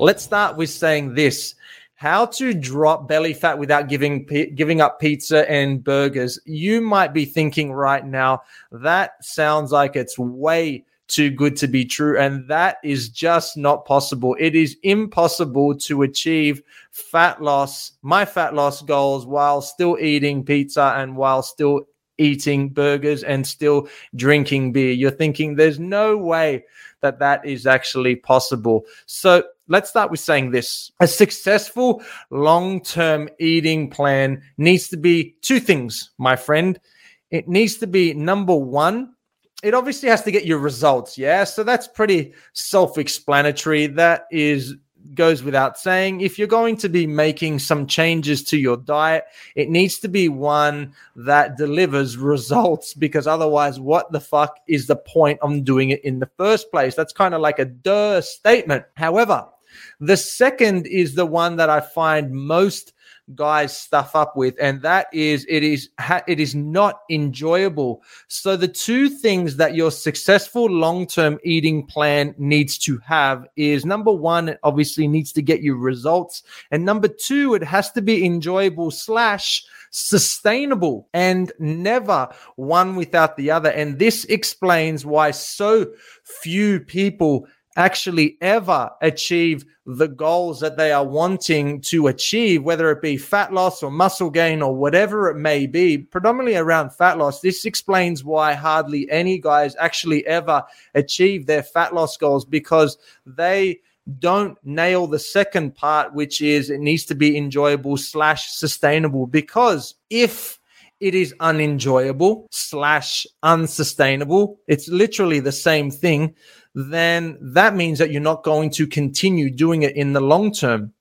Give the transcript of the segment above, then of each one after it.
Let's start with saying this how to drop belly fat without giving giving up pizza and burgers. You might be thinking right now that sounds like it's way too good to be true and that is just not possible. It is impossible to achieve fat loss, my fat loss goals while still eating pizza and while still eating burgers and still drinking beer. You're thinking there's no way that that is actually possible. So let's start with saying this a successful long term eating plan needs to be two things, my friend. It needs to be number one, it obviously has to get your results. Yeah. So that's pretty self explanatory. That is goes without saying. If you're going to be making some changes to your diet, it needs to be one that delivers results because otherwise, what the fuck is the point of doing it in the first place? That's kind of like a duh statement. However, the second is the one that I find most guys stuff up with and that is it is it is not enjoyable. So the two things that your successful long-term eating plan needs to have is number one it obviously needs to get you results and number two it has to be enjoyable slash sustainable and never one without the other and this explains why so few people actually ever achieve the goals that they are wanting to achieve, whether it be fat loss or muscle gain or whatever it may be, predominantly around fat loss. This explains why hardly any guys actually ever achieve their fat loss goals because they don't nail the second part, which is it needs to be enjoyable slash sustainable. Because if it is unenjoyable slash unsustainable, it's literally the same thing then that means that you're not going to continue doing it in the long term.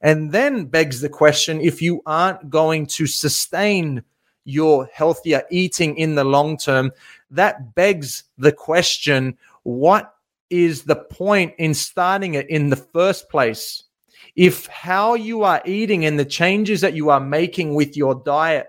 And then begs the question if you aren't going to sustain your healthier eating in the long term, that begs the question what is the point in starting it in the first place? If how you are eating and the changes that you are making with your diet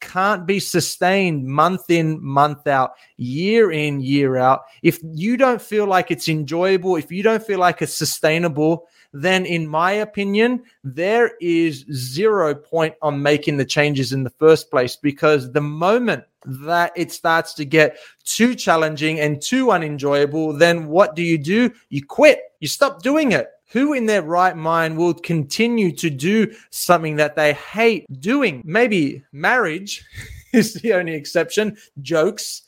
can't be sustained month in, month out, year in, year out. If you don't feel like it's enjoyable, if you don't feel like it's sustainable, then in my opinion, there is zero point on making the changes in the first place because the moment that it starts to get too challenging and too unenjoyable, then what do you do? You quit, you stop doing it who in their right mind will continue to do something that they hate doing? Maybe marriage is the only exception, jokes.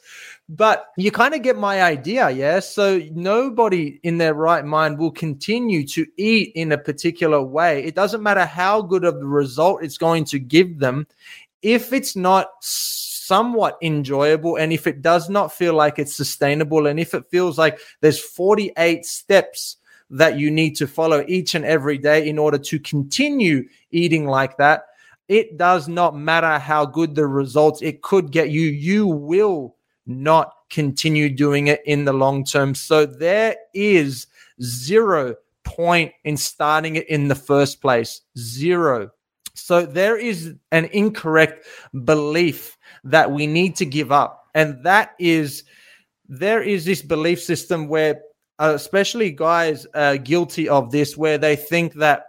But you kind of get my idea, yeah? So nobody in their right mind will continue to eat in a particular way. It doesn't matter how good of the result it's going to give them. If it's not somewhat enjoyable and if it does not feel like it's sustainable and if it feels like there's 48 steps that you need to follow each and every day in order to continue eating like that. It does not matter how good the results it could get you, you will not continue doing it in the long term. So there is zero point in starting it in the first place. Zero. So there is an incorrect belief that we need to give up. And that is there is this belief system where especially guys uh, guilty of this, where they think that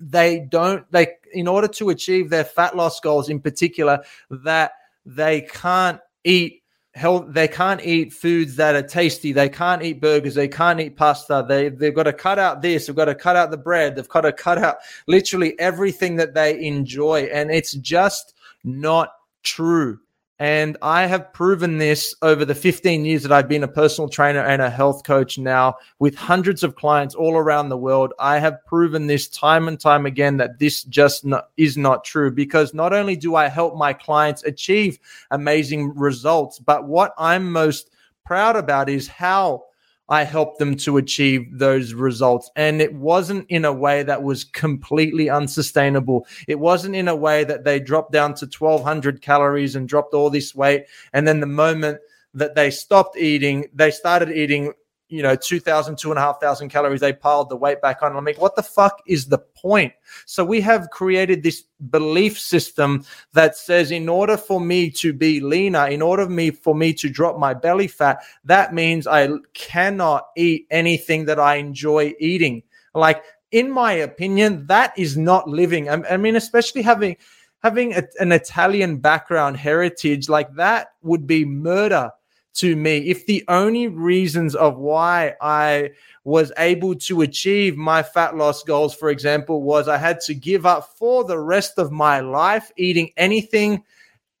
they don't they in order to achieve their fat loss goals in particular that they can't eat health they can't eat foods that are tasty they can't eat burgers they can't eat pasta they they've got to cut out this they've got to cut out the bread they've got to cut out literally everything that they enjoy and it's just not true and I have proven this over the 15 years that I've been a personal trainer and a health coach now with hundreds of clients all around the world. I have proven this time and time again that this just not, is not true because not only do I help my clients achieve amazing results, but what I'm most proud about is how I helped them to achieve those results. And it wasn't in a way that was completely unsustainable. It wasn't in a way that they dropped down to 1200 calories and dropped all this weight. And then the moment that they stopped eating, they started eating you know, 2,000, 2,500 calories, they piled the weight back on. I'm like, what the fuck is the point? So we have created this belief system that says, in order for me to be leaner, in order for me, for me to drop my belly fat, that means I cannot eat anything that I enjoy eating. Like, in my opinion, that is not living. I, I mean, especially having having a, an Italian background heritage like that would be murder to me. If the only reasons of why I was able to achieve my fat loss goals, for example, was I had to give up for the rest of my life eating anything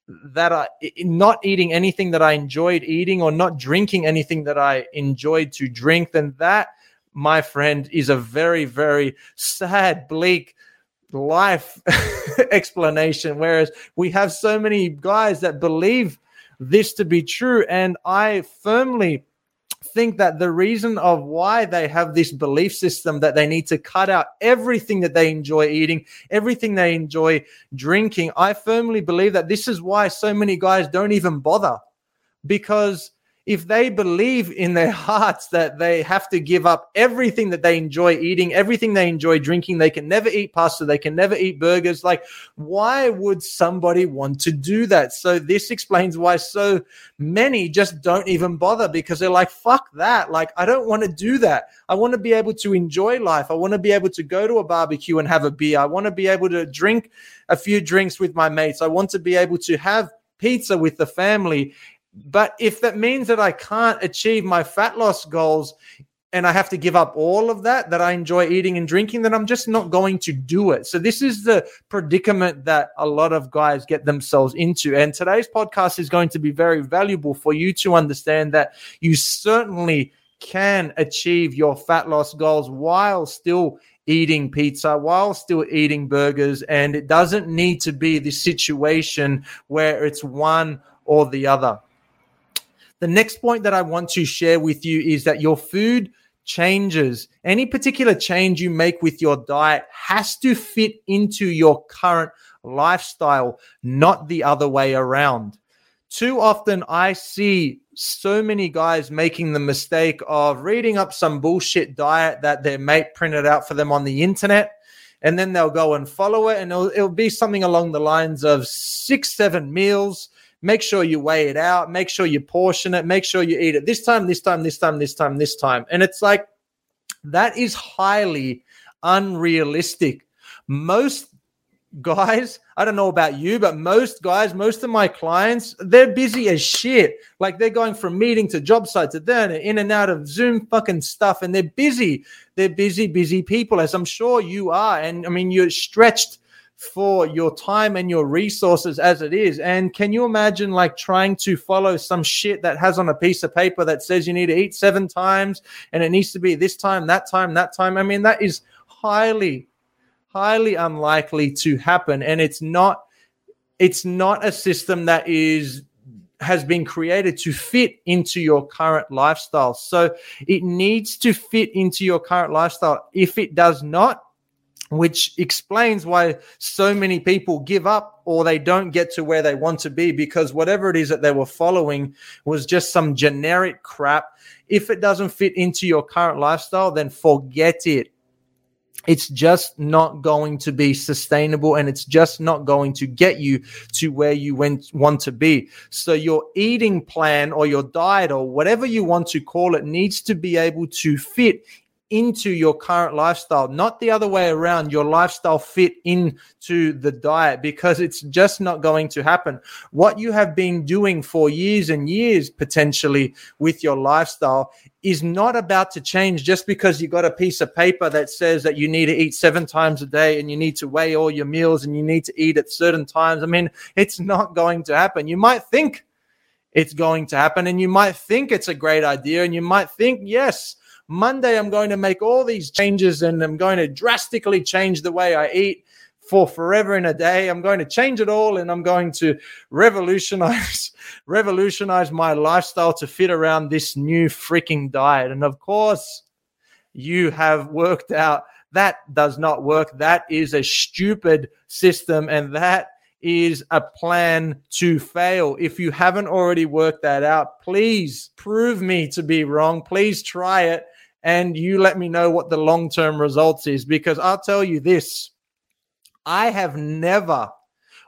that I not eating anything that I enjoyed eating or not drinking anything that I enjoyed to drink, then that, my friend, is a very, very sad, bleak life explanation. Whereas we have so many guys that believe this to be true. And I firmly think that the reason of why they have this belief system that they need to cut out everything that they enjoy eating, everything they enjoy drinking, I firmly believe that this is why so many guys don't even bother because if they believe in their hearts that they have to give up everything that they enjoy eating, everything they enjoy drinking, they can never eat pasta, they can never eat burgers. Like, why would somebody want to do that? So, this explains why so many just don't even bother because they're like, fuck that. Like, I don't want to do that. I want to be able to enjoy life. I want to be able to go to a barbecue and have a beer. I want to be able to drink a few drinks with my mates. I want to be able to have pizza with the family but if that means that I can't achieve my fat loss goals and I have to give up all of that that I enjoy eating and drinking, then I'm just not going to do it. So this is the predicament that a lot of guys get themselves into. And today's podcast is going to be very valuable for you to understand that you certainly can achieve your fat loss goals while still eating pizza, while still eating burgers. And it doesn't need to be the situation where it's one or the other. The next point that I want to share with you is that your food changes. Any particular change you make with your diet has to fit into your current lifestyle, not the other way around. Too often, I see so many guys making the mistake of reading up some bullshit diet that their mate printed out for them on the internet. And then they'll go and follow it, and it'll, it'll be something along the lines of six, seven meals Make sure you weigh it out. Make sure you portion it. Make sure you eat it this time, this time, this time, this time, this time. And it's like that is highly unrealistic. Most guys, I don't know about you, but most guys, most of my clients, they're busy as shit. Like they're going from meeting to job site to then in and out of Zoom fucking stuff, and they're busy. They're busy, busy people, as I'm sure you are. And I mean, you're stretched for your time and your resources as it is. And can you imagine like trying to follow some shit that has on a piece of paper that says you need to eat seven times and it needs to be this time, that time, that time? I mean, that is highly, highly unlikely to happen. And it's not, it's not a system that is has been created to fit into your current lifestyle. So it needs to fit into your current lifestyle. If it does not, which explains why so many people give up or they don't get to where they want to be because whatever it is that they were following was just some generic crap. If it doesn't fit into your current lifestyle, then forget it. It's just not going to be sustainable and it's just not going to get you to where you went, want to be. So your eating plan or your diet or whatever you want to call it needs to be able to fit into your current lifestyle, not the other way around. Your lifestyle fit into the diet because it's just not going to happen. What you have been doing for years and years potentially with your lifestyle is not about to change just because you got a piece of paper that says that you need to eat seven times a day and you need to weigh all your meals and you need to eat at certain times. I mean, it's not going to happen. You might think it's going to happen and you might think it's a great idea and you might think, yes, Monday, I'm going to make all these changes and I'm going to drastically change the way I eat for forever in a day. I'm going to change it all and I'm going to revolutionize revolutionize my lifestyle to fit around this new freaking diet. And of course, you have worked out that does not work. That is a stupid system and that is a plan to fail. If you haven't already worked that out, please prove me to be wrong. Please try it and you let me know what the long term results is because I'll tell you this I have never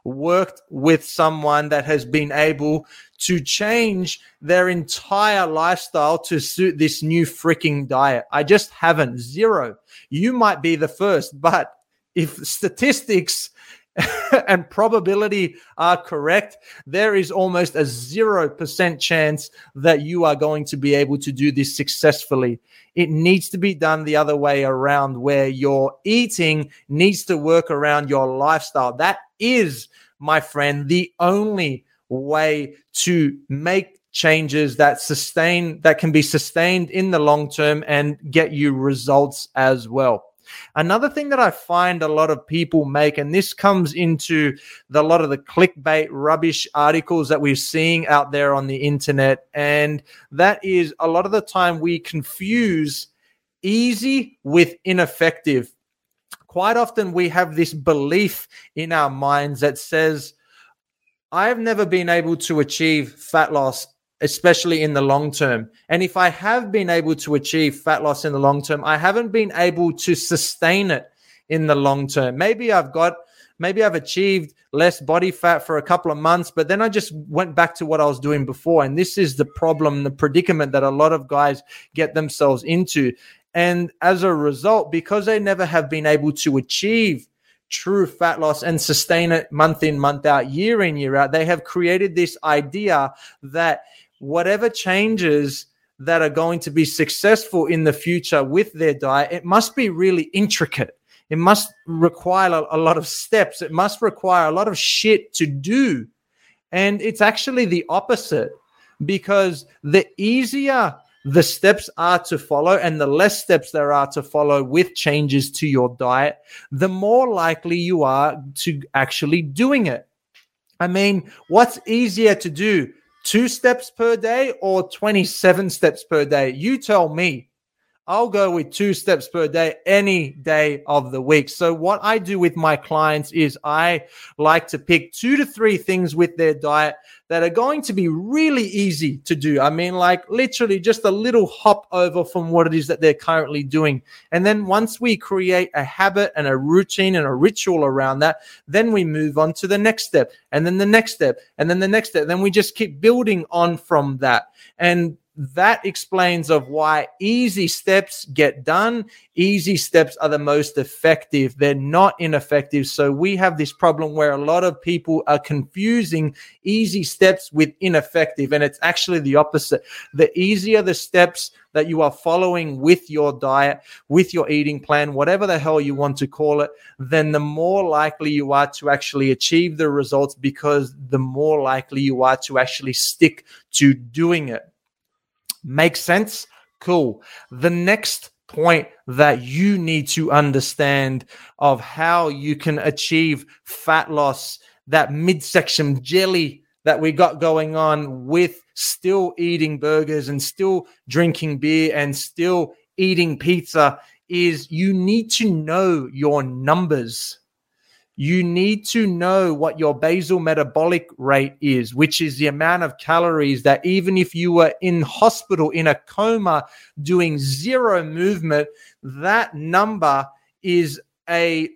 worked with someone that has been able to change their entire lifestyle to suit this new freaking diet. I just haven't. Zero. You might be the first, but if statistics and probability are correct, there is almost a 0% chance that you are going to be able to do this successfully. It needs to be done the other way around, where your eating needs to work around your lifestyle. That is, my friend, the only way to make changes that sustain that can be sustained in the long term and get you results as well. Another thing that I find a lot of people make, and this comes into the, a lot of the clickbait rubbish articles that we're seeing out there on the internet, and that is a lot of the time we confuse easy with ineffective. Quite often we have this belief in our minds that says, I have never been able to achieve fat loss especially in the long term. And if I have been able to achieve fat loss in the long term, I haven't been able to sustain it in the long term. Maybe I've got, maybe I've achieved less body fat for a couple of months, but then I just went back to what I was doing before. And this is the problem, the predicament that a lot of guys get themselves into. And as a result, because they never have been able to achieve true fat loss and sustain it month in, month out, year in, year out, they have created this idea that whatever changes that are going to be successful in the future with their diet, it must be really intricate. It must require a, lot of steps. It must require a lot of shit to do. And it's actually the opposite because the easier the steps are to follow and the less steps there are to follow with changes to your diet, the more likely you are to actually doing it. I mean, what's easier to do? Two steps per day or 27 steps per day? You tell me. I'll go with two steps per day any day of the week. So, what I do with my clients is I like to pick two to three things with their diet that are going to be really easy to do. I mean, like literally just a little hop over from what it is that they're currently doing. And then once we create a habit and a routine and a ritual around that, then we move on to the next step and then the next step and then the next step. Then we just keep building on from that. And that explains of why easy steps get done. Easy steps are the most effective. They're not ineffective. So we have this problem where a lot of people are confusing easy steps with ineffective and it's actually the opposite. The easier the steps that you are following with your diet with your eating plan whatever the hell you want to call it then the more likely you are to actually achieve the results because the more likely you are to actually stick to doing it Makes sense? Cool. The next point that you need to understand of how you can achieve fat loss, that midsection jelly that we got going on with still eating burgers and still drinking beer and still eating pizza is you need to know your numbers you need to know what your basal metabolic rate is, which is the amount of calories that even if you were in hospital in a coma doing zero movement, that number is a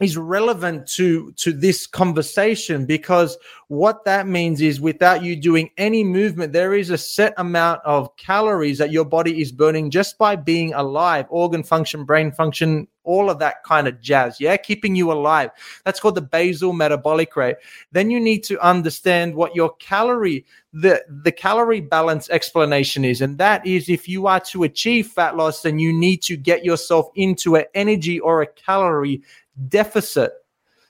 is relevant to to this conversation because what that means is without you doing any movement there is a set amount of calories that your body is burning just by being alive organ function brain function all of that kind of jazz yeah? Keeping you alive. That's called the basal metabolic rate. Then you need to understand what your calorie the the calorie balance explanation is and that is if you are to achieve fat loss then you need to get yourself into an energy or a calorie deficit.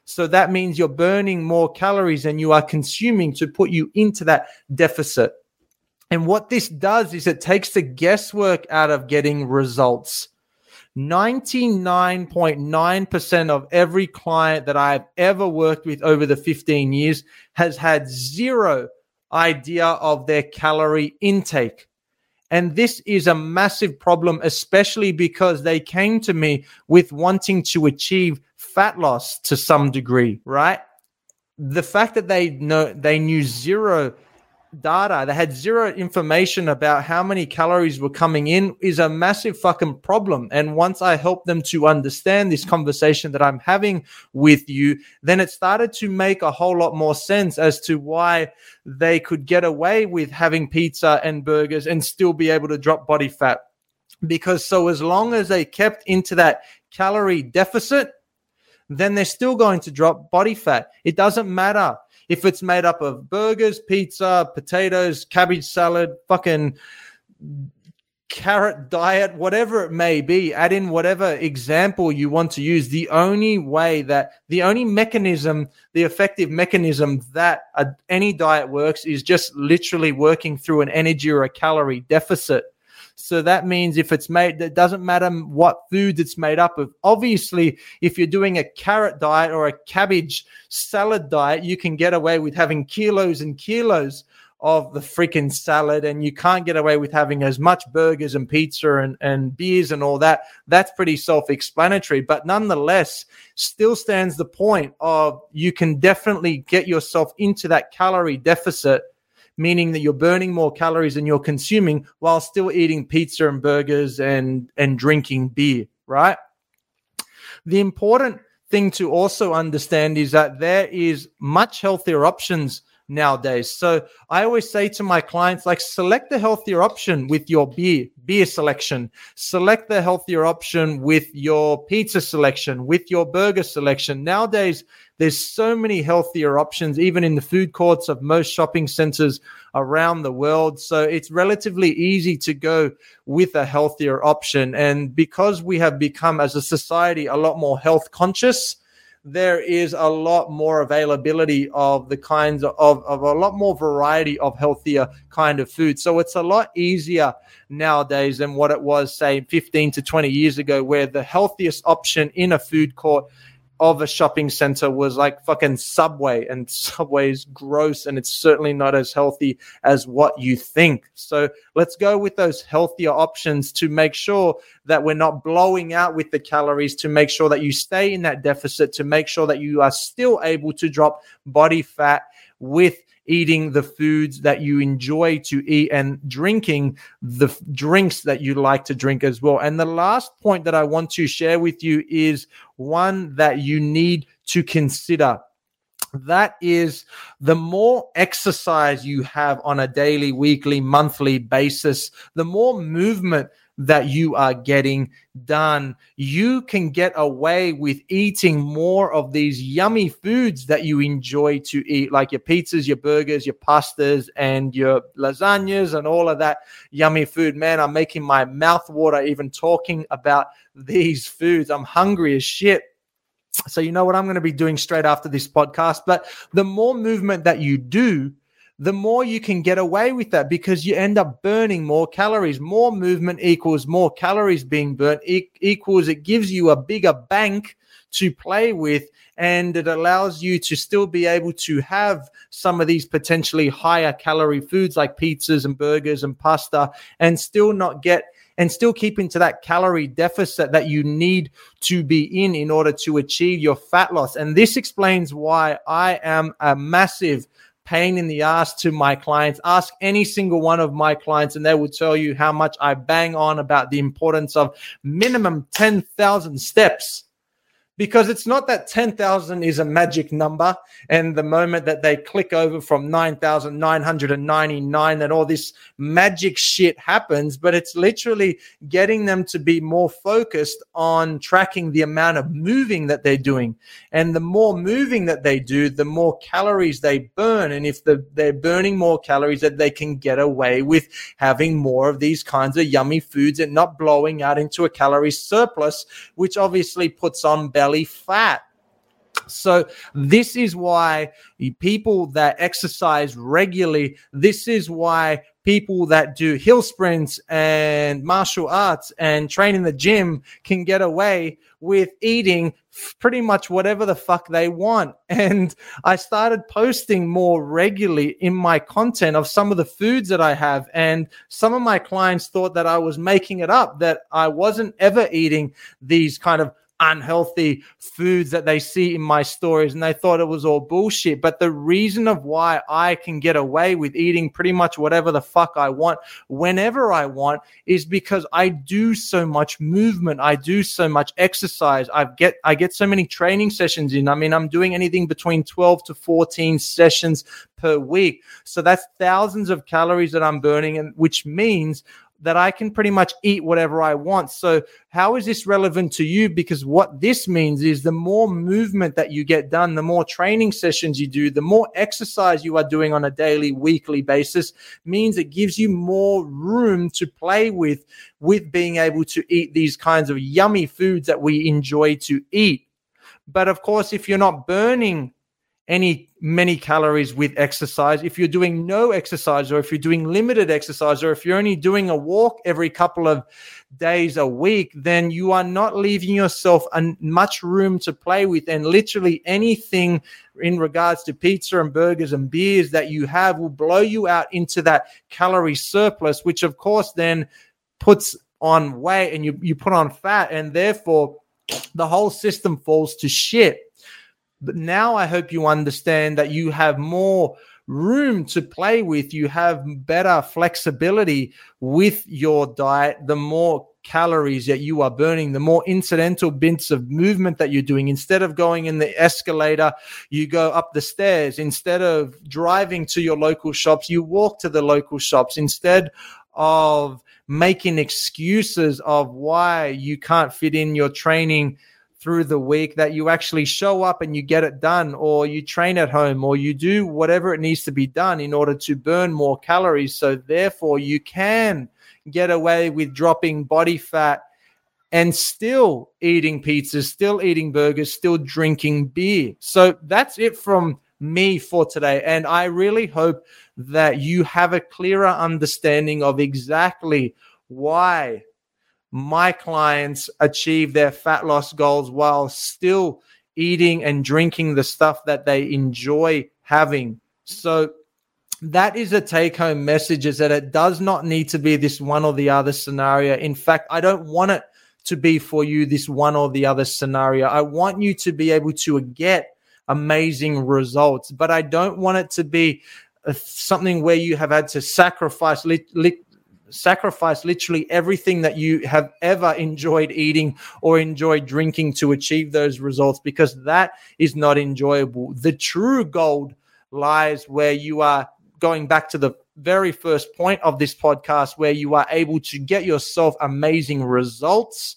So that means you're burning more calories than you are consuming to put you into that deficit. And what this does is it takes the guesswork out of getting results. 99.9% of every client that I've ever worked with over the 15 years has had zero idea of their calorie intake. And this is a massive problem, especially because they came to me with wanting to achieve fat loss to some degree, right? The fact that they know they knew zero data, they had zero information about how many calories were coming in is a massive fucking problem. And once I helped them to understand this conversation that I'm having with you, then it started to make a whole lot more sense as to why they could get away with having pizza and burgers and still be able to drop body fat. Because so as long as they kept into that calorie deficit, then they're still going to drop body fat. It doesn't matter if it's made up of burgers, pizza, potatoes, cabbage salad, fucking carrot diet, whatever it may be, add in whatever example you want to use. The only way that the only mechanism, the effective mechanism that a, any diet works is just literally working through an energy or a calorie deficit. So that means if it's made, it doesn't matter what food it's made up of. Obviously, if you're doing a carrot diet or a cabbage salad diet, you can get away with having kilos and kilos of the freaking salad and you can't get away with having as much burgers and pizza and, and beers and all that that's pretty self-explanatory but nonetheless still stands the point of you can definitely get yourself into that calorie deficit meaning that you're burning more calories than you're consuming while still eating pizza and burgers and, and drinking beer, right? The important thing to also understand is that there is much healthier options nowadays. So I always say to my clients, like, select the healthier option with your beer, beer selection. Select the healthier option with your pizza selection, with your burger selection. Nowadays, there's so many healthier options, even in the food courts of most shopping centers around the world. So it's relatively easy to go with a healthier option. And because we have become, as a society, a lot more health conscious, there is a lot more availability of the kinds of, of a lot more variety of healthier kind of food. So it's a lot easier nowadays than what it was, say, 15 to 20 years ago, where the healthiest option in a food court of a shopping center was like fucking Subway, and Subway is gross and it's certainly not as healthy as what you think. So let's go with those healthier options to make sure that we're not blowing out with the calories, to make sure that you stay in that deficit, to make sure that you are still able to drop body fat with eating the foods that you enjoy to eat and drinking the f- drinks that you like to drink as well. And the last point that I want to share with you is one that you need to consider that is the more exercise you have on a daily, weekly, monthly basis, the more movement that you are getting done. You can get away with eating more of these yummy foods that you enjoy to eat, like your pizzas, your burgers, your pastas, and your lasagnas, and all of that yummy food. Man, I'm making my mouth water even talking about these foods. I'm hungry as shit. So, you know what I'm going to be doing straight after this podcast. But the more movement that you do, the more you can get away with that because you end up burning more calories. More movement equals more calories being burnt, equals it gives you a bigger bank to play with and it allows you to still be able to have some of these potentially higher calorie foods like pizzas and burgers and pasta and still not get and still keep into that calorie deficit that you need to be in in order to achieve your fat loss. And this explains why I am a massive pain in the ass to my clients. Ask any single one of my clients, and they will tell you how much I bang on about the importance of minimum 10,000 steps because it's not that 10,000 is a magic number. And the moment that they click over from 9,999, that all this magic shit happens, but it's literally getting them to be more focused on tracking the amount of moving that they're doing. And the more moving that they do, the more calories they burn. And if the, they're burning more calories, that they can get away with having more of these kinds of yummy foods and not blowing out into a calorie surplus, which obviously puts on belly belly fat. So, this is why people that exercise regularly, this is why people that do hill sprints and martial arts and train in the gym can get away with eating pretty much whatever the fuck they want. And I started posting more regularly in my content of some of the foods that I have. And some of my clients thought that I was making it up, that I wasn't ever eating these kind of unhealthy foods that they see in my stories and they thought it was all bullshit. But the reason of why I can get away with eating pretty much whatever the fuck I want whenever I want is because I do so much movement. I do so much exercise. I get I get so many training sessions in. I mean, I'm doing anything between 12 to 14 sessions per week. So that's thousands of calories that I'm burning and which means that I can pretty much eat whatever I want. So, how is this relevant to you? Because what this means is the more movement that you get done, the more training sessions you do, the more exercise you are doing on a daily, weekly basis, means it gives you more room to play with, with being able to eat these kinds of yummy foods that we enjoy to eat. But of course, if you're not burning any many calories with exercise. If you're doing no exercise, or if you're doing limited exercise, or if you're only doing a walk every couple of days a week, then you are not leaving yourself much room to play with. And literally anything in regards to pizza and burgers and beers that you have will blow you out into that calorie surplus, which of course then puts on weight and you, you put on fat, and therefore the whole system falls to shit. But now I hope you understand that you have more room to play with. You have better flexibility with your diet. The more calories that you are burning, the more incidental bits of movement that you're doing. Instead of going in the escalator, you go up the stairs. Instead of driving to your local shops, you walk to the local shops. Instead of making excuses of why you can't fit in your training through the week that you actually show up and you get it done, or you train at home, or you do whatever it needs to be done in order to burn more calories. So, therefore, you can get away with dropping body fat and still eating pizzas, still eating burgers, still drinking beer. So, that's it from me for today. And I really hope that you have a clearer understanding of exactly why my clients achieve their fat loss goals while still eating and drinking the stuff that they enjoy having. So that is a take home message is that it does not need to be this one or the other scenario. In fact, I don't want it to be for you this one or the other scenario. I want you to be able to get amazing results, but I don't want it to be uh, something where you have had to sacrifice sacrifice literally everything that you have ever enjoyed eating or enjoyed drinking to achieve those results because that is not enjoyable. The true gold lies where you are going back to the very first point of this podcast, where you are able to get yourself amazing results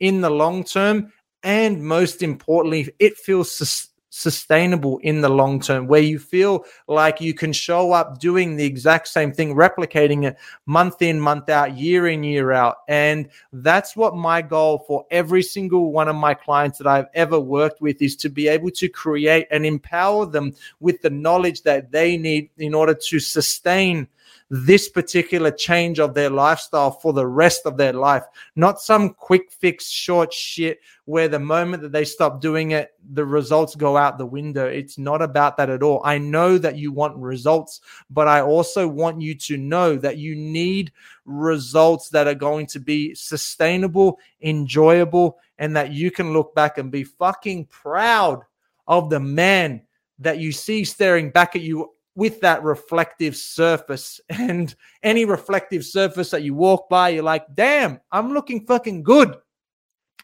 in the long term. And most importantly, it feels sustainable in the long term, where you feel like you can show up doing the exact same thing, replicating it month in, month out, year in, year out. And that's what my goal for every single one of my clients that I've ever worked with is to be able to create and empower them with the knowledge that they need in order to sustain this particular change of their lifestyle for the rest of their life, not some quick fix, short shit where the moment that they stop doing it, the results go out the window. It's not about that at all. I know that you want results, but I also want you to know that you need results that are going to be sustainable, enjoyable, and that you can look back and be fucking proud of the man that you see staring back at you with that reflective surface. And any reflective surface that you walk by, you're like, damn, I'm looking fucking good.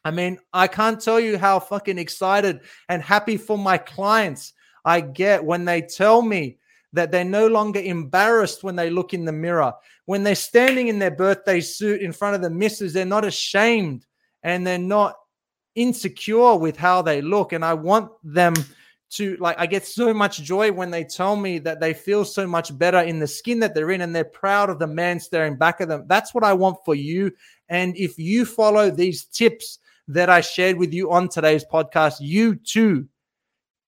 I mean, I can't tell you how fucking excited and happy for my clients I get when they tell me that they're no longer embarrassed when they look in the mirror. When they're standing in their birthday suit in front of the missus, they're not ashamed and they're not insecure with how they look. And I want them to like I get so much joy when they tell me that they feel so much better in the skin that they're in and they're proud of the man staring back at them. That's what I want for you. And if you follow these tips that I shared with you on today's podcast, you too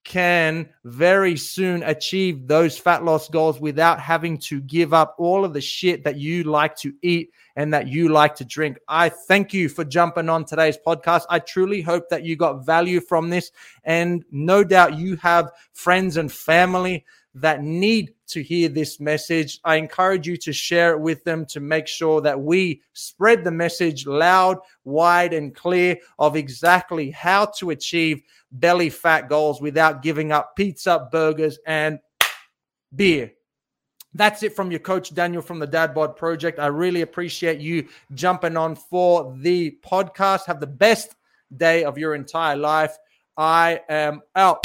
can very soon achieve those fat loss goals without having to give up all of the shit that you like to eat and that you like to drink. I thank you for jumping on today's podcast. I truly hope that you got value from this. And no doubt you have friends and family that need to hear this message. I encourage you to share it with them to make sure that we spread the message loud, wide, and clear of exactly how to achieve belly fat goals without giving up pizza, burgers, and beer. That's it from your coach, Daniel, from the Dad Bod Project. I really appreciate you jumping on for the podcast. Have the best day of your entire life. I am out.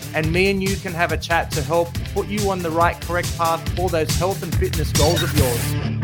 And me and you can have a chat to help put you on the right, correct path for those health and fitness goals of yours.